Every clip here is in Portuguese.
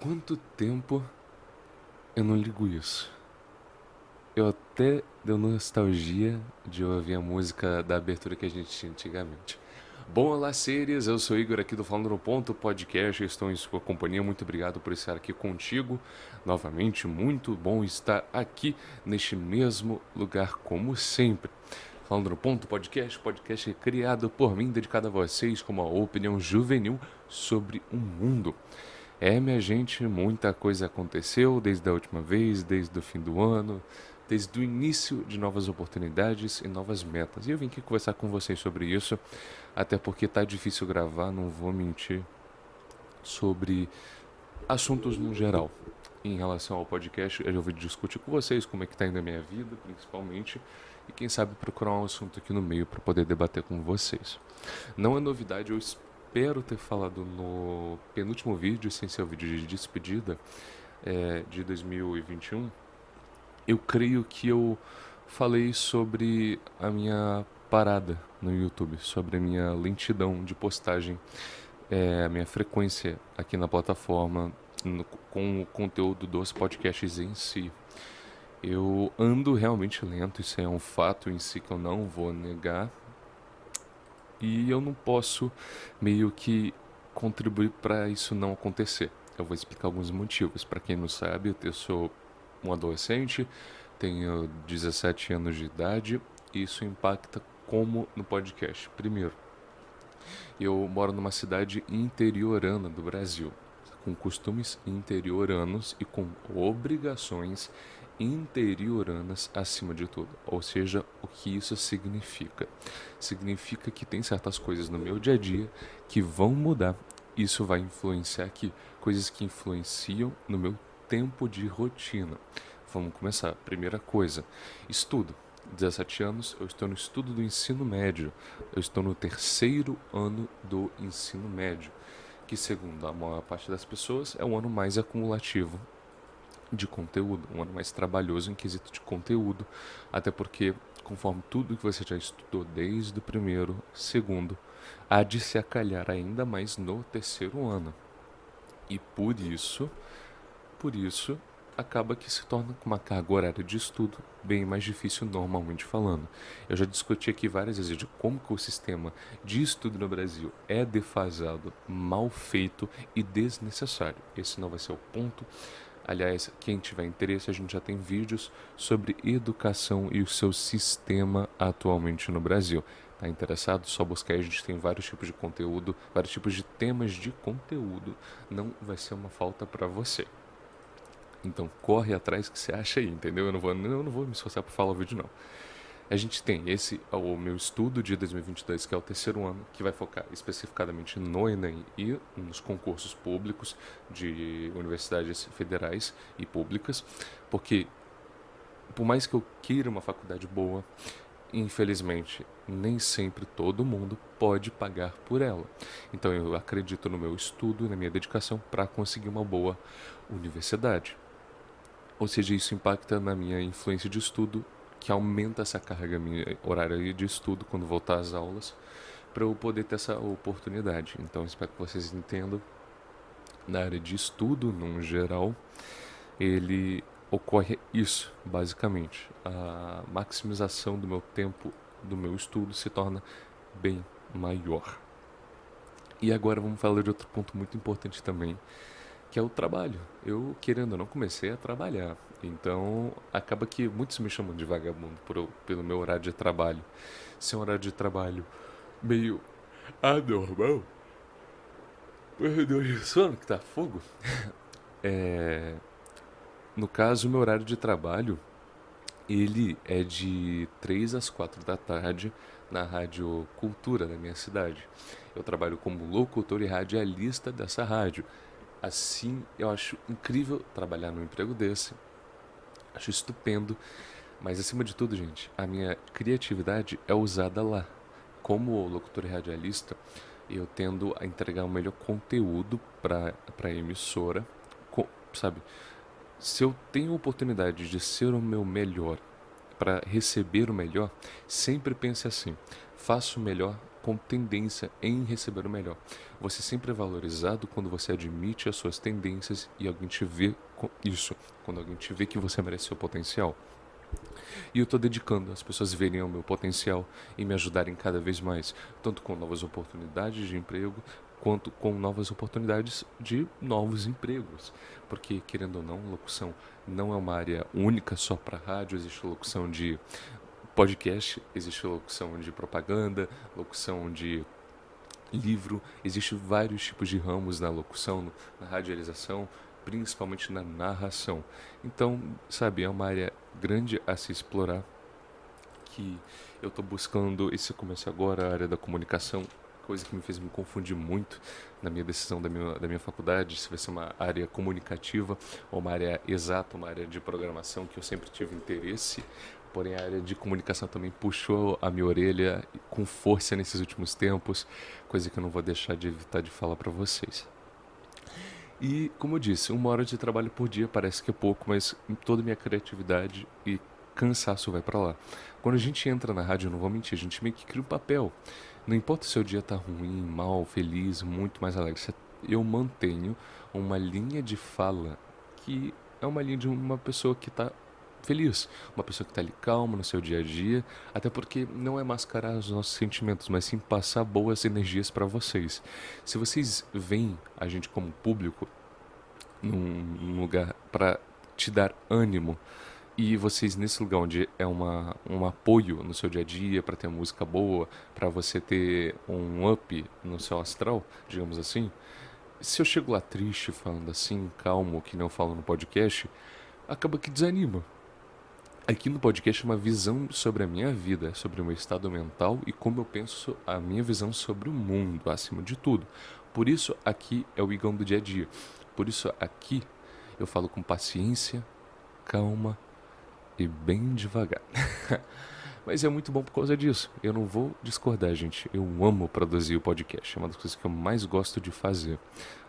quanto tempo eu não ligo isso? Eu até deu nostalgia de ouvir a música da abertura que a gente tinha antigamente. Bom, olá, seres. Eu sou Igor aqui do Falando no Ponto Podcast. Estou em sua companhia. Muito obrigado por estar aqui contigo. Novamente, muito bom estar aqui neste mesmo lugar, como sempre. Falando no Ponto Podcast, podcast criado por mim, dedicado a vocês com uma opinião juvenil sobre o mundo. É, minha gente, muita coisa aconteceu desde a última vez, desde o fim do ano, desde o início de novas oportunidades e novas metas. E eu vim aqui conversar com vocês sobre isso, até porque tá difícil gravar, não vou mentir, sobre assuntos no geral. Em relação ao podcast, eu vou discutir com vocês como é que tá indo a minha vida, principalmente, e quem sabe procurar um assunto aqui no meio para poder debater com vocês. Não é novidade, eu espero espero ter falado no penúltimo vídeo, sem ser o vídeo de despedida é, de 2021, eu creio que eu falei sobre a minha parada no YouTube, sobre a minha lentidão de postagem, é, a minha frequência aqui na plataforma no, com o conteúdo dos podcasts em si. Eu ando realmente lento, isso é um fato em si que eu não vou negar, e eu não posso meio que contribuir para isso não acontecer. Eu vou explicar alguns motivos. Para quem não sabe, eu sou um adolescente, tenho 17 anos de idade e isso impacta como no podcast. Primeiro, eu moro numa cidade interiorana do Brasil, com costumes interioranos e com obrigações interioranas acima de tudo. Ou seja, o que isso significa? Significa que tem certas coisas no meu dia a dia que vão mudar. Isso vai influenciar aqui. Coisas que influenciam no meu tempo de rotina. Vamos começar. Primeira coisa: estudo. 17 anos, eu estou no estudo do ensino médio. Eu estou no terceiro ano do ensino médio, que, segundo a maior parte das pessoas, é o ano mais acumulativo de conteúdo, um ano mais trabalhoso em quesito de conteúdo, até porque, conforme tudo que você já estudou desde o primeiro, segundo, há de se acalhar ainda mais no terceiro ano. E por isso, por isso, acaba que se torna uma carga horária de estudo bem mais difícil normalmente falando. Eu já discuti aqui várias vezes de como que o sistema de estudo no Brasil é defasado, mal feito e desnecessário. Esse não vai ser o ponto Aliás, quem tiver interesse, a gente já tem vídeos sobre educação e o seu sistema atualmente no Brasil. Tá interessado? Só buscar, a gente tem vários tipos de conteúdo, vários tipos de temas de conteúdo. Não vai ser uma falta para você. Então corre atrás que você acha aí, entendeu? Eu não vou, eu não vou me esforçar para falar o vídeo não. A gente tem esse, o meu estudo de 2022, que é o terceiro ano, que vai focar especificadamente no Enem e nos concursos públicos de universidades federais e públicas, porque por mais que eu queira uma faculdade boa, infelizmente, nem sempre todo mundo pode pagar por ela. Então eu acredito no meu estudo, na minha dedicação para conseguir uma boa universidade. Ou seja, isso impacta na minha influência de estudo que aumenta essa carga minha horária de estudo quando voltar às aulas, para eu poder ter essa oportunidade. Então, espero que vocês entendam. Na área de estudo, no geral, ele ocorre isso, basicamente. A maximização do meu tempo, do meu estudo, se torna bem maior. E agora vamos falar de outro ponto muito importante também, que é o trabalho. Eu, querendo ou não, comecei a trabalhar. Então, acaba que muitos me chamam de vagabundo por, pelo meu horário de trabalho. Se é um horário de trabalho meio anormal. Perdão de sono que tá fogo. É, no caso, o meu horário de trabalho, ele é de 3 às 4 da tarde na Rádio Cultura da minha cidade. Eu trabalho como locutor e radialista dessa rádio. Assim, eu acho incrível trabalhar num emprego desse. Acho estupendo. Mas acima de tudo, gente, a minha criatividade é usada lá. Como locutor radialista, eu tendo a entregar o melhor conteúdo para a emissora, com, sabe? Se eu tenho a oportunidade de ser o meu melhor para receber o melhor, sempre pense assim: faço o melhor com tendência em receber o melhor. Você sempre é valorizado quando você admite as suas tendências e alguém te vê isso, quando alguém te vê que você merece seu potencial. E eu estou dedicando as pessoas verem o meu potencial e me ajudarem cada vez mais, tanto com novas oportunidades de emprego, quanto com novas oportunidades de novos empregos. Porque, querendo ou não, locução não é uma área única só para rádio, existe locução de podcast, existe locução de propaganda, locução de livro, existe vários tipos de ramos na locução, na radialização, principalmente na narração. Então, sabe, é uma área grande a se explorar que eu estou buscando esse começo agora, a área da comunicação, coisa que me fez me confundir muito na minha decisão da minha, da minha faculdade, se vai ser uma área comunicativa ou uma área exata, uma área de programação que eu sempre tive interesse, porém a área de comunicação também puxou a minha orelha com força nesses últimos tempos, coisa que eu não vou deixar de evitar de falar para vocês. E, como eu disse, uma hora de trabalho por dia parece que é pouco, mas toda a minha criatividade e cansaço vai para lá. Quando a gente entra na rádio, não vou mentir, a gente meio que cria um papel. Não importa se o dia tá ruim, mal, feliz, muito mais alegre. Eu mantenho uma linha de fala que é uma linha de uma pessoa que está feliz, uma pessoa que está ali calma no seu dia a dia, até porque não é mascarar os nossos sentimentos, mas sim passar boas energias para vocês. Se vocês veem a gente como público num lugar para te dar ânimo e vocês nesse lugar onde é uma, um apoio no seu dia a dia para ter música boa, para você ter um up no seu astral, digamos assim, se eu chego lá triste falando assim, calmo, que não falo no podcast, acaba que desanima aqui no podcast uma visão sobre a minha vida, sobre o meu estado mental e como eu penso a minha visão sobre o mundo, acima de tudo. Por isso, aqui é o Igão do dia a dia. Por isso, aqui eu falo com paciência, calma e bem devagar. Mas é muito bom por causa disso. Eu não vou discordar, gente. Eu amo produzir o podcast. É uma das coisas que eu mais gosto de fazer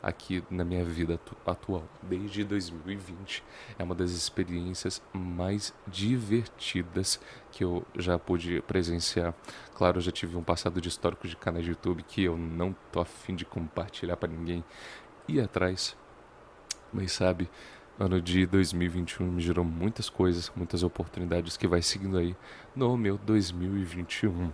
aqui na minha vida atual. Desde 2020. É uma das experiências mais divertidas que eu já pude presenciar. Claro, eu já tive um passado de histórico de canais de YouTube que eu não tô afim de compartilhar para ninguém ir atrás. Mas sabe, ano de 2021 me gerou muitas coisas, muitas oportunidades que vai seguindo aí no meu 2021.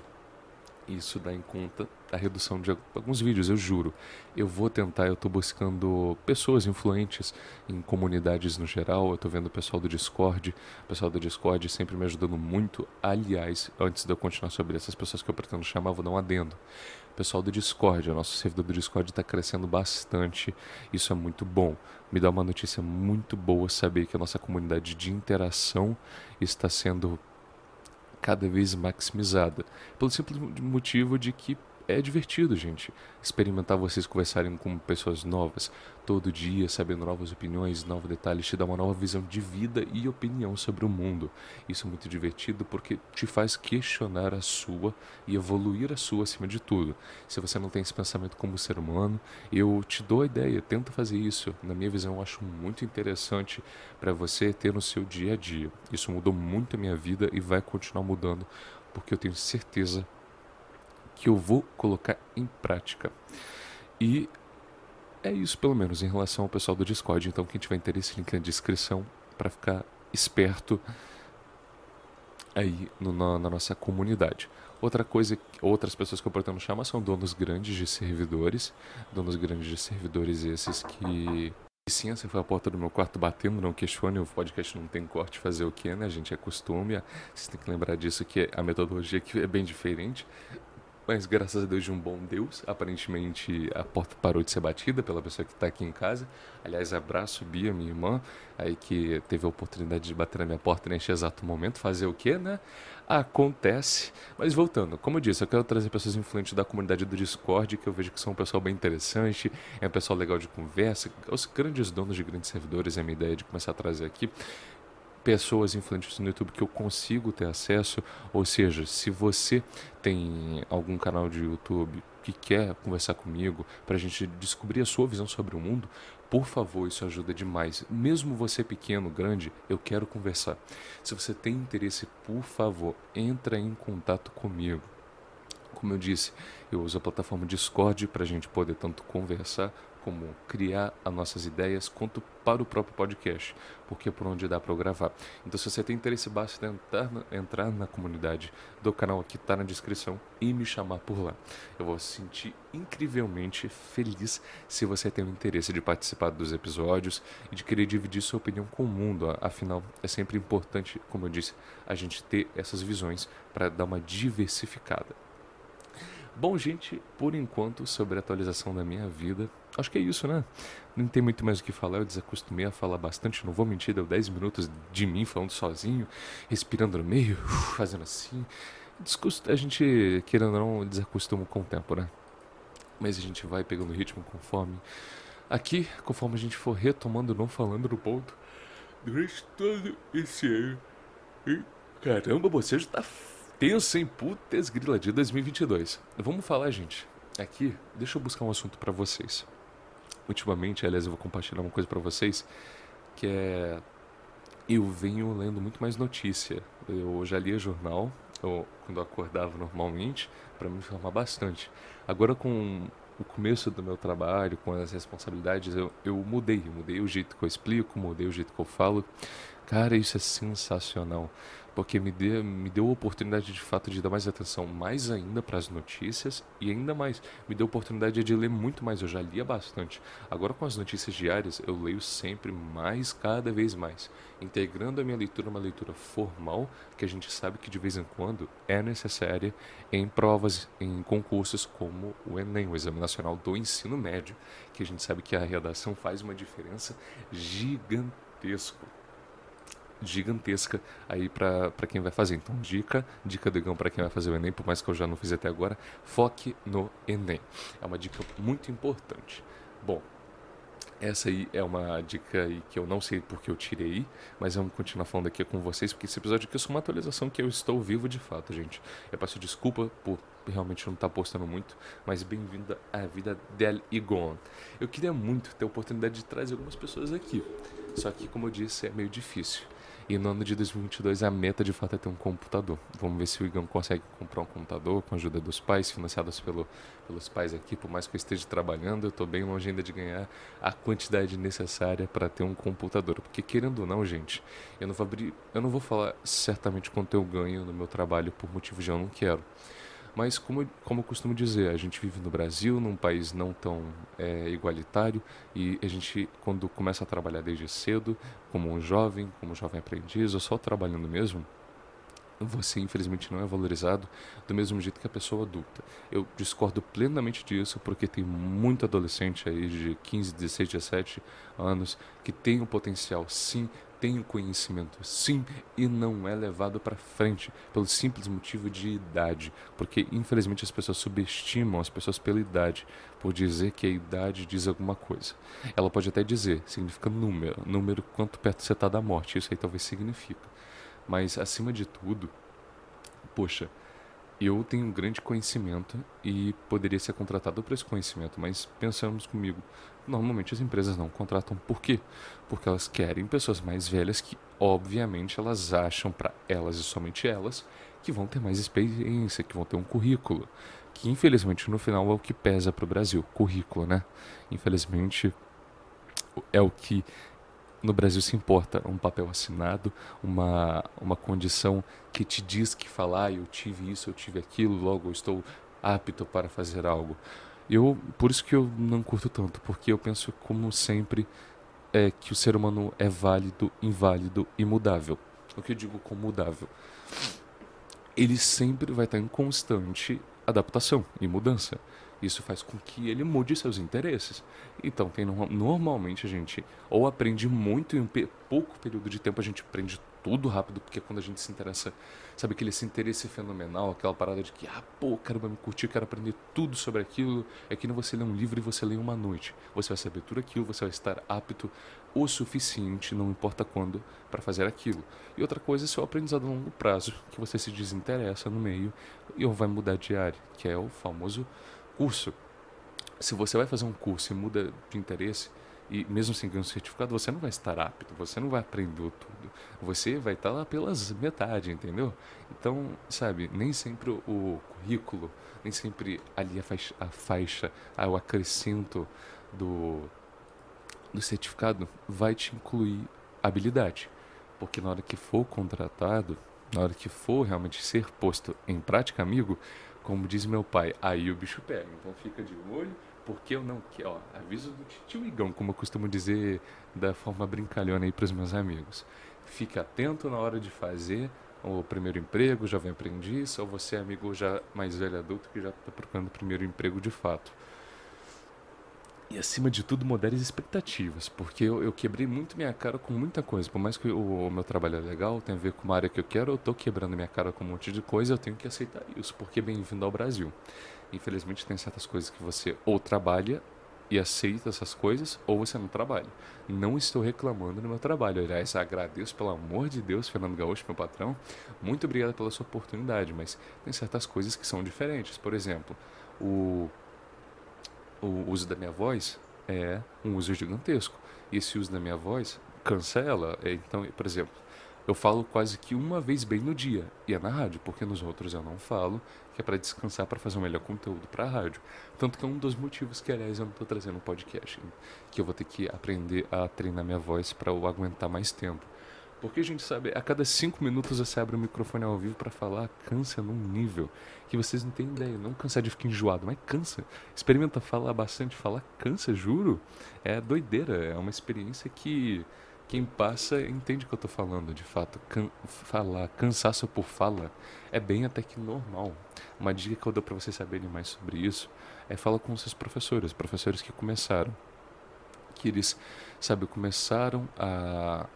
Isso dá em conta a redução de alguns vídeos, eu juro. Eu vou tentar, eu estou buscando pessoas influentes em comunidades no geral. Eu estou vendo o pessoal do Discord, o pessoal do Discord sempre me ajudando muito. Aliás, antes de eu continuar sobre essas pessoas que eu pretendo chamar, vou dar um adendo pessoal do Discord. O nosso servidor do Discord está crescendo bastante. Isso é muito bom. Me dá uma notícia muito boa saber que a nossa comunidade de interação está sendo cada vez maximizada. Pelo simples motivo de que é divertido, gente. Experimentar vocês conversarem com pessoas novas todo dia, sabendo novas opiniões, novos detalhes, te dá uma nova visão de vida e opinião sobre o mundo. Isso é muito divertido porque te faz questionar a sua e evoluir a sua acima de tudo. Se você não tem esse pensamento como ser humano, eu te dou a ideia, tenta fazer isso. Na minha visão, eu acho muito interessante para você ter no seu dia a dia. Isso mudou muito a minha vida e vai continuar mudando porque eu tenho certeza que eu vou colocar em prática. E é isso, pelo menos, em relação ao pessoal do Discord. Então, quem tiver interesse, link na descrição para ficar esperto aí no, na, na, nossa comunidade. Outra coisa, outras pessoas que eu pretendo chamar são donos grandes de servidores. Donos grandes de servidores esses que. Sim, essa foi a porta do meu quarto batendo, não questione, o podcast não tem corte, fazer o que, né? A gente é costume, vocês têm que lembrar disso que a metodologia aqui é bem diferente. Mas graças a Deus de um bom Deus, aparentemente a porta parou de ser batida pela pessoa que está aqui em casa. Aliás, abraço Bia, minha irmã, aí que teve a oportunidade de bater na minha porta neste exato momento. Fazer o quê, né? Acontece. Mas voltando, como eu disse, eu quero trazer pessoas influentes da comunidade do Discord, que eu vejo que são um pessoal bem interessante, é um pessoal legal de conversa. Os grandes donos de grandes servidores é a minha ideia de começar a trazer aqui pessoas influentes no YouTube que eu consigo ter acesso. Ou seja, se você tem algum canal de YouTube que quer conversar comigo para a gente descobrir a sua visão sobre o mundo, por favor, isso ajuda demais. Mesmo você pequeno, grande, eu quero conversar. Se você tem interesse, por favor, entra em contato comigo. Como eu disse, eu uso a plataforma Discord para a gente poder tanto conversar como criar as nossas ideias, quanto para o próprio podcast, porque é por onde dá para eu gravar. Então, se você tem interesse, basta entrar na, entrar na comunidade do canal aqui, tá na descrição, e me chamar por lá. Eu vou se sentir incrivelmente feliz se você tem o interesse de participar dos episódios e de querer dividir sua opinião com o mundo. Afinal, é sempre importante, como eu disse, a gente ter essas visões para dar uma diversificada. Bom, gente, por enquanto, sobre a atualização da minha vida, acho que é isso, né? Não tem muito mais o que falar, eu desacostumei a falar bastante, não vou mentir, deu 10 minutos de mim falando sozinho, respirando no meio, fazendo assim. A gente, querendo ou não, desacostuma com o tempo, né? Mas a gente vai pegando ritmo conforme. Aqui, conforme a gente for retomando, não falando no ponto, durante todo esse ano. Caramba, você já tá Pensa em putz grila de 2022. Vamos falar, gente. Aqui, deixa eu buscar um assunto para vocês. Ultimamente, aliás, eu vou compartilhar uma coisa para vocês que é eu venho lendo muito mais notícia. Eu já lia jornal, eu, quando eu acordava normalmente, para me informar bastante. Agora com o começo do meu trabalho, com as responsabilidades, eu, eu mudei. mudei o jeito que eu explico, mudei o jeito que eu falo. Cara, isso é sensacional porque me deu, me deu a oportunidade de fato de dar mais atenção mais ainda para as notícias e ainda mais me deu a oportunidade de ler muito mais. Eu já lia bastante. Agora com as notícias diárias eu leio sempre mais, cada vez mais, integrando a minha leitura uma leitura formal que a gente sabe que de vez em quando é necessária em provas, em concursos como o Enem, o Exame Nacional do Ensino Médio, que a gente sabe que a redação faz uma diferença gigantesca gigantesca aí para quem vai fazer. Então, dica, dica do Igão para quem vai fazer o Enem, por mais que eu já não fiz até agora, foque no Enem. É uma dica muito importante. Bom, essa aí é uma dica aí que eu não sei porque eu tirei, mas vamos continuar falando aqui com vocês, porque esse episódio aqui é só uma atualização que eu estou vivo de fato, gente. Eu peço desculpa por realmente não estar postando muito, mas bem-vinda à vida del Igon. Eu queria muito ter a oportunidade de trazer algumas pessoas aqui, só que, como eu disse, é meio difícil. E no ano de 2022 a meta de fato é ter um computador. Vamos ver se o Igão consegue comprar um computador com a ajuda dos pais, financiados pelo, pelos pais aqui. Por mais que eu esteja trabalhando, eu estou bem longe ainda de ganhar a quantidade necessária para ter um computador. Porque querendo ou não, gente, eu não vou abrir, eu não vou falar certamente quanto eu ganho no meu trabalho por motivo de eu não quero. Mas, como, como eu costumo dizer, a gente vive no Brasil, num país não tão é, igualitário, e a gente, quando começa a trabalhar desde cedo, como um jovem, como um jovem aprendiz, ou só trabalhando mesmo, você infelizmente não é valorizado do mesmo jeito que a pessoa adulta. Eu discordo plenamente disso porque tem muito adolescente aí de 15, 16, 17 anos que tem o potencial sim tem o conhecimento, sim, e não é levado para frente pelo simples motivo de idade, porque infelizmente as pessoas subestimam as pessoas pela idade, por dizer que a idade diz alguma coisa. Ela pode até dizer, significa número, número quanto perto você está da morte, isso aí talvez significa. Mas acima de tudo, poxa, eu tenho um grande conhecimento e poderia ser contratado por esse conhecimento, mas pensamos comigo, normalmente as empresas não contratam. Por quê? Porque elas querem pessoas mais velhas que, obviamente, elas acham para elas e somente elas que vão ter mais experiência, que vão ter um currículo, que infelizmente no final é o que pesa para o Brasil, currículo, né? Infelizmente é o que no Brasil se importa um papel assinado, uma, uma condição que te diz que falar, ah, eu tive isso, eu tive aquilo, logo eu estou apto para fazer algo. Eu, por isso que eu não curto tanto, porque eu penso como sempre é que o ser humano é válido, inválido e mudável. O que eu digo com mudável? Ele sempre vai estar em constante adaptação e mudança. Isso faz com que ele mude seus interesses. Então, tem, normalmente a gente ou aprende muito em um pouco período de tempo, a gente aprende tudo rápido, porque quando a gente se interessa, sabe aquele esse interesse fenomenal, aquela parada de que, ah, pô, caramba, me curtir, quero aprender tudo sobre aquilo. É que não você lê um livro e você lê uma noite. Você vai saber tudo aquilo, você vai estar apto o suficiente, não importa quando, para fazer aquilo. E outra coisa é seu aprendizado a longo prazo, que você se desinteressa no meio e vai mudar de área, que é o famoso curso. Se você vai fazer um curso e muda de interesse, E mesmo sem ganhar um certificado, você não vai estar apto, você não vai aprender tudo. Você vai estar lá pelas metade, entendeu? Então, sabe, nem sempre o currículo, nem sempre ali a faixa, a faixa o acrescento do, do certificado vai te incluir habilidade. Porque na hora que for contratado, na hora que for realmente ser posto em prática, amigo, como diz meu pai, aí o bicho pega. Então fica de olho, porque eu não quero, ó, aviso do tio Igão, como eu costumo dizer da forma brincalhona aí para os meus amigos. Fique atento na hora de fazer o primeiro emprego, jovem aprendiz, ou você é amigo já mais velho adulto que já está procurando o primeiro emprego de fato. E acima de tudo, modere expectativas, porque eu, eu, quebrei muito minha cara com muita coisa. Por mais que o, o, meu trabalho é legal, tem a ver com uma área que eu quero, eu estou quebrando minha cara com um monte de coisa, eu tenho que aceitar isso, porque bem-vindo ao Brasil. Infelizmente, tem certas coisas que você ou trabalha e aceita essas coisas, ou você não trabalha. Não estou reclamando do meu trabalho. Aliás, agradeço, pelo amor de Deus, Fernando Gaúcho, meu patrão. Muito obrigado pela sua oportunidade, mas tem certas coisas que são diferentes. Por exemplo, o o uso da minha voz é um uso gigantesco. E esse uso da minha voz cancela. É, então, por exemplo, eu falo quase que uma vez bem no dia. E é na rádio, porque nos outros eu não falo, que é para descansar, para fazer o melhor conteúdo para a rádio. Tanto que é um dos motivos que, aliás, eu não estou trazendo um podcast. Que eu vou ter que aprender a treinar minha voz para eu aguentar mais tempo. Porque a gente sabe, a cada cinco minutos você abre o microfone ao vivo para falar, cansa num nível que vocês não têm ideia. Não cansar de ficar enjoado, mas cansa. Experimenta falar bastante, falar cansa, juro. É doideira, é uma experiência que quem passa entende o que eu tô falando, de fato. Can falar, cansaço por fala, é bem até que normal. Uma dica que eu dou para vocês saberem mais sobre isso é fala com seus professores, professores que começaram. Que eles, sabe, começaram a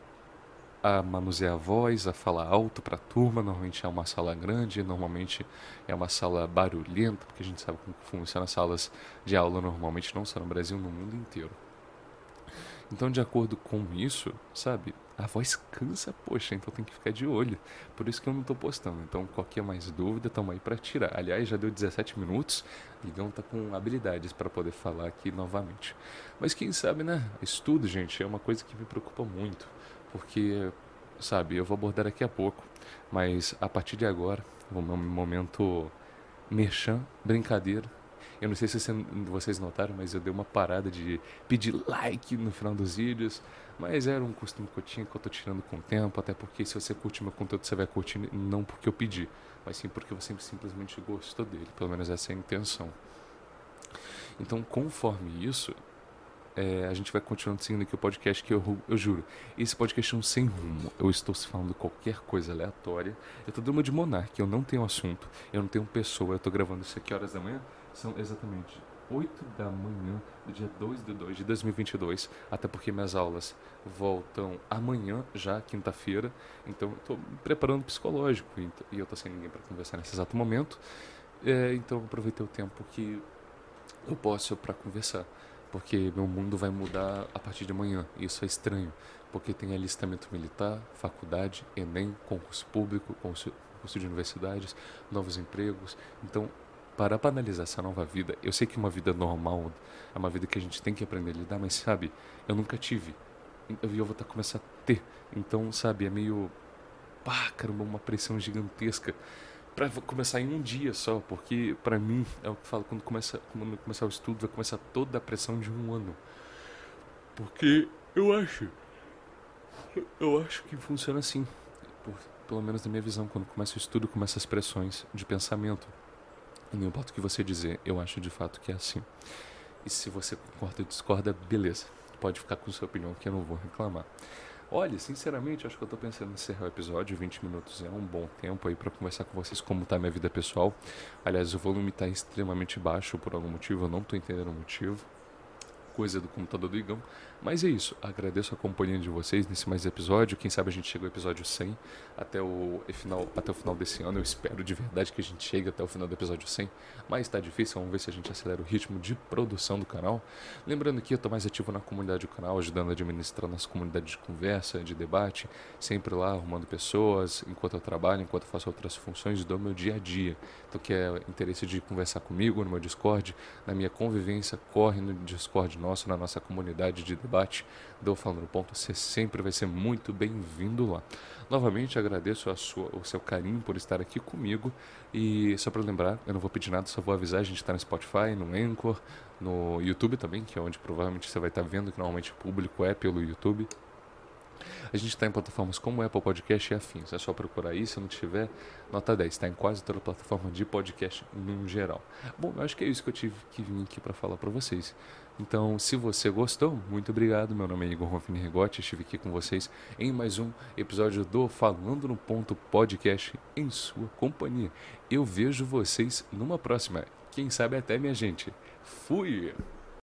a manusear a voz, a falar alto para a turma. Normalmente é uma sala grande, normalmente é uma sala barulhenta, porque a gente sabe como funciona as salas de aula normalmente, não só no Brasil, no mundo inteiro. Então, de acordo com isso, sabe, a voz cansa, poxa, então tem que ficar de olho. Por isso que eu não estou postando. Então, qualquer mais dúvida, estamos aí para tirar. Aliás, já deu 17 minutos, Ligão tá com habilidades para poder falar aqui novamente. Mas quem sabe, né? Estudo, gente, é uma coisa que me preocupa muito porque, sabe, eu vou abordar daqui a pouco, mas a partir de agora, o meu momento merchan, brincadeira. Eu não sei se vocês notaram, mas eu dei uma parada de pedir like no final dos vídeos, mas era um costume que eu tinha que eu tô tirando com o tempo, até porque se você curte meu conteúdo, você vai curtir não porque eu pedi, mas sim porque você simplesmente gostou dele, pelo menos essa é a intenção. Então, conforme isso, é, a gente vai continuando seguindo aqui o podcast que eu, eu juro. Esse podcast é um sem rumo. Eu estou falando qualquer coisa aleatória. Eu estou dando de monarca, eu não tenho assunto, eu não tenho pessoa. Eu estou gravando isso aqui horas da manhã. São exatamente 8 da manhã do dia 2 de 2 de 2022. Até porque minhas aulas voltam amanhã, já quinta-feira. Então eu estou me preparando psicológico e eu estou sem ninguém para conversar nesse exato momento. É, então eu aproveitei o tempo que eu posso para conversar porque meu mundo vai mudar a partir de amanhã. Isso é estranho, porque tem alistamento militar, faculdade, Enem, concurso público, concurso de universidades, novos empregos. Então, para analisar essa nova vida, eu sei que uma vida normal é uma vida que a gente tem que aprender a lidar, mas sabe, eu nunca tive. E eu vou estar começar a ter. Então, sabe, é meio. Pá, caramba, uma pressão gigantesca para começar em um dia só, porque para mim é o que eu falo quando começa quando começar o estudo vai começar toda a pressão de um ano. Porque eu acho eu acho que funciona assim, por, pelo menos na minha visão, quando começa o estudo, começa as pressões de pensamento. E não importa o que você dizer, eu acho de fato que é assim. E se você concorda ou discorda, beleza. Pode ficar com sua opinião que eu não vou reclamar. Olha, sinceramente, acho que eu tô pensando em encerrar o episódio. 20 minutos é um bom tempo aí para conversar com vocês como tá a minha vida pessoal. Aliás, o volume tá extremamente baixo por algum motivo, eu não tô entendendo o motivo coisa do computador do Igão. Mas é isso, agradeço a companhia de vocês nesse mais episódio. Quem sabe a gente chega ao episódio 100 até o final, até o final desse ano. Eu espero de verdade que a gente chegue até o final do episódio 100. Mas está difícil, vamos ver se a gente acelera o ritmo de produção do canal. Lembrando que eu estou mais ativo na comunidade do canal, ajudando a administrar nossa comunidade de conversa, de debate, sempre lá arrumando pessoas enquanto eu trabalho, enquanto eu faço outras funções do meu dia a dia. Então, que é interesse de conversar comigo no meu Discord, na minha convivência, corre no Discord nosso, na nossa comunidade de debate do Falando Ponto. Você sempre vai ser muito bem-vindo lá. Novamente agradeço a sua, o seu carinho por estar aqui comigo. E só para lembrar, eu não vou pedir nada, só vou avisar, a gente está no Spotify, no Anchor, no YouTube também, que é onde provavelmente você vai estar vendo, que normalmente o público é pelo YouTube. A gente está em plataformas como Apple Podcast e afins. É só procurar aí. Se não tiver, nota 10. Está em quase toda plataforma de podcast no geral. Bom, eu acho que é isso que eu tive que vir aqui para falar para vocês. Então, se você gostou, muito obrigado. Meu nome é Igor Ronfini Regotti. Estive aqui com vocês em mais um episódio do Falando no Ponto Podcast em sua companhia. Eu vejo vocês numa próxima. Quem sabe até minha gente. Fui!